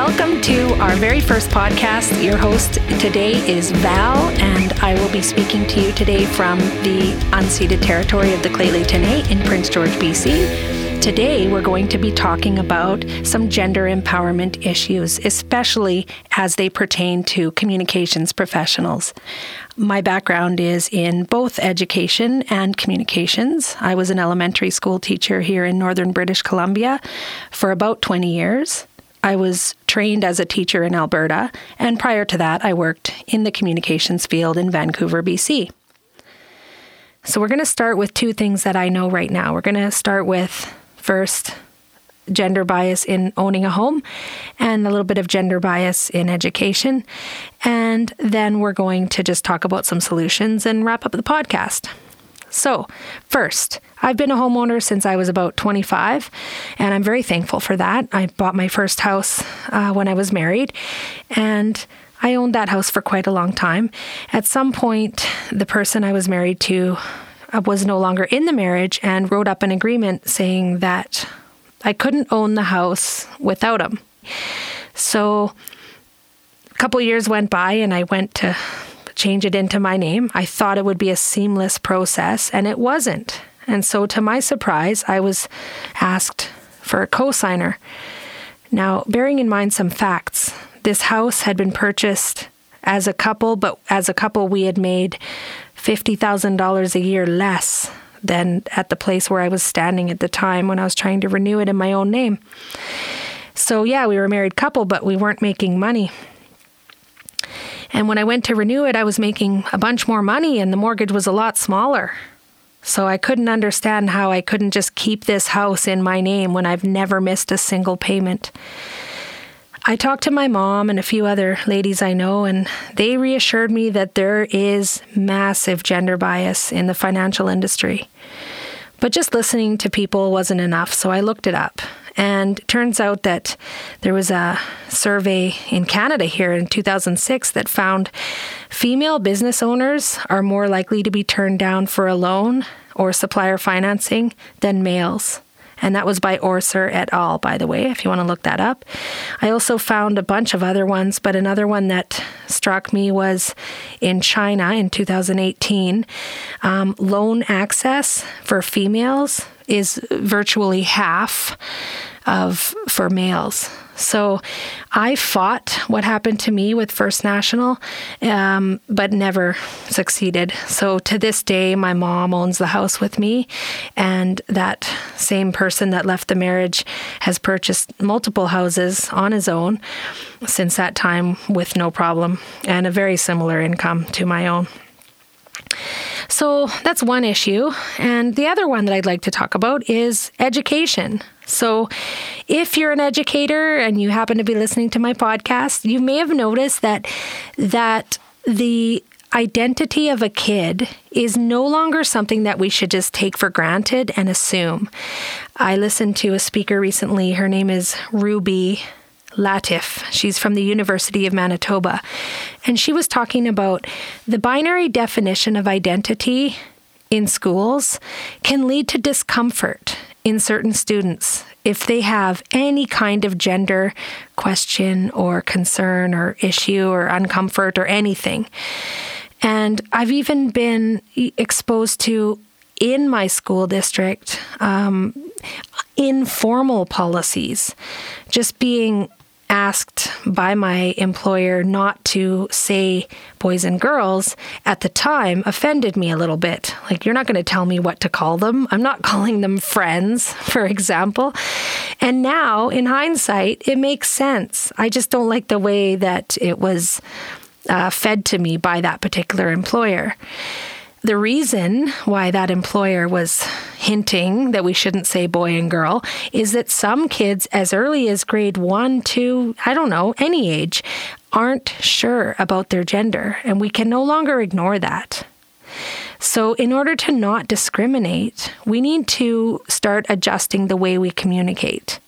welcome to our very first podcast. Your host today is Val, and I will be speaking to you today from the unceded territory of the T'enneh in Prince George, BC. Today, we're going to be talking about some gender empowerment issues, especially as they pertain to communications professionals. My background is in both education and communications. I was an elementary school teacher here in northern British Columbia for about 20 years. I was trained as a teacher in Alberta, and prior to that, I worked in the communications field in Vancouver, BC. So, we're going to start with two things that I know right now. We're going to start with first, gender bias in owning a home, and a little bit of gender bias in education. And then we're going to just talk about some solutions and wrap up the podcast. So, first, I've been a homeowner since I was about 25, and I'm very thankful for that. I bought my first house uh, when I was married, and I owned that house for quite a long time. At some point, the person I was married to uh, was no longer in the marriage and wrote up an agreement saying that I couldn't own the house without him. So, a couple years went by, and I went to change it into my name. I thought it would be a seamless process, and it wasn't. And so, to my surprise, I was asked for a cosigner. Now, bearing in mind some facts, this house had been purchased as a couple, but as a couple, we had made $50,000 a year less than at the place where I was standing at the time when I was trying to renew it in my own name. So, yeah, we were a married couple, but we weren't making money. And when I went to renew it, I was making a bunch more money and the mortgage was a lot smaller. So I couldn't understand how I couldn't just keep this house in my name when I've never missed a single payment. I talked to my mom and a few other ladies I know, and they reassured me that there is massive gender bias in the financial industry. But just listening to people wasn't enough, so I looked it up. And turns out that there was a survey in Canada here in 2006 that found female business owners are more likely to be turned down for a loan or supplier financing than males. And that was by Orser et al., by the way, if you want to look that up. I also found a bunch of other ones, but another one that struck me was in China in 2018. Um, loan access for females is virtually half of for males. So I fought what happened to me with First National, um, but never succeeded. So to this day, my mom owns the house with me, and that same person that left the marriage has purchased multiple houses on his own since that time with no problem and a very similar income to my own. So that's one issue. And the other one that I'd like to talk about is education. So, if you're an educator and you happen to be listening to my podcast, you may have noticed that that the identity of a kid is no longer something that we should just take for granted and assume. I listened to a speaker recently. Her name is Ruby Latif. She's from the University of Manitoba. And she was talking about the binary definition of identity in schools can lead to discomfort in certain students if they have any kind of gender question or concern or issue or uncomfort or anything. And I've even been exposed to in my school district um, informal policies, just being asked by my employer not to say boys and girls at the time offended me a little bit. Like, you're not going to tell me what to call them. I'm not calling them friends, for example. And now, in hindsight, it makes sense. I just don't like the way that it was uh, fed to me by that particular employer. The reason why that employer was hinting that we shouldn't say boy and girl is that some kids, as early as grade one, two, I don't know, any age, aren't sure about their gender, and we can no longer ignore that. So, in order to not discriminate, we need to start adjusting the way we communicate.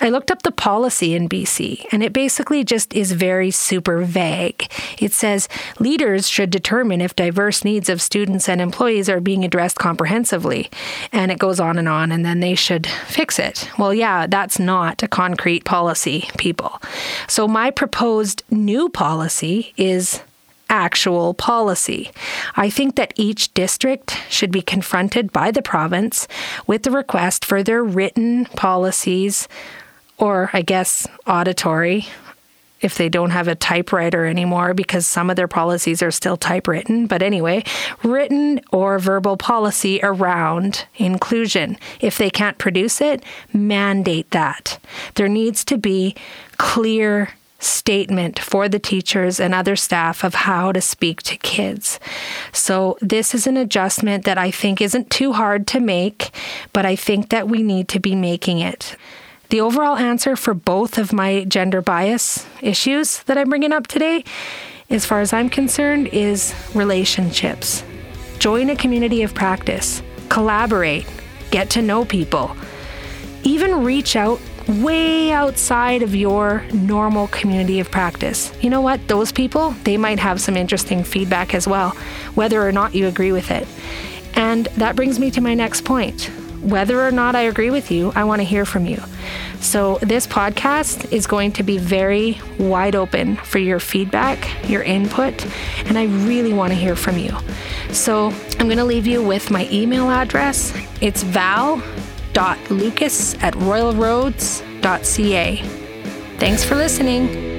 I looked up the policy in BC, and it basically just is very super vague. It says leaders should determine if diverse needs of students and employees are being addressed comprehensively. And it goes on and on, and then they should fix it. Well, yeah, that's not a concrete policy, people. So, my proposed new policy is actual policy. I think that each district should be confronted by the province with the request for their written policies, or I guess auditory. If they don't have a typewriter anymore, because some of their policies are still typewritten. But anyway, written or verbal policy around inclusion. If they can't produce it, mandate that. There needs to be clear statement for the teachers and other staff of how to speak to kids. So, this is an adjustment that I think isn't too hard to make, but I think that we need to be making it. The overall answer for both of my gender bias issues that I'm bringing up today, as far as I'm concerned, is relationships. Join a community of practice, collaborate, get to know people, even reach out way outside of your normal community of practice. You know what? Those people, they might have some interesting feedback as well, whether or not you agree with it. And that brings me to my next point. Whether or not I agree with you, I want to hear from you. So, this podcast is going to be very wide open for your feedback, your input, and I really want to hear from you. So, I'm going to leave you with my email address. It's val lucas at royalroads.ca. Thanks for listening.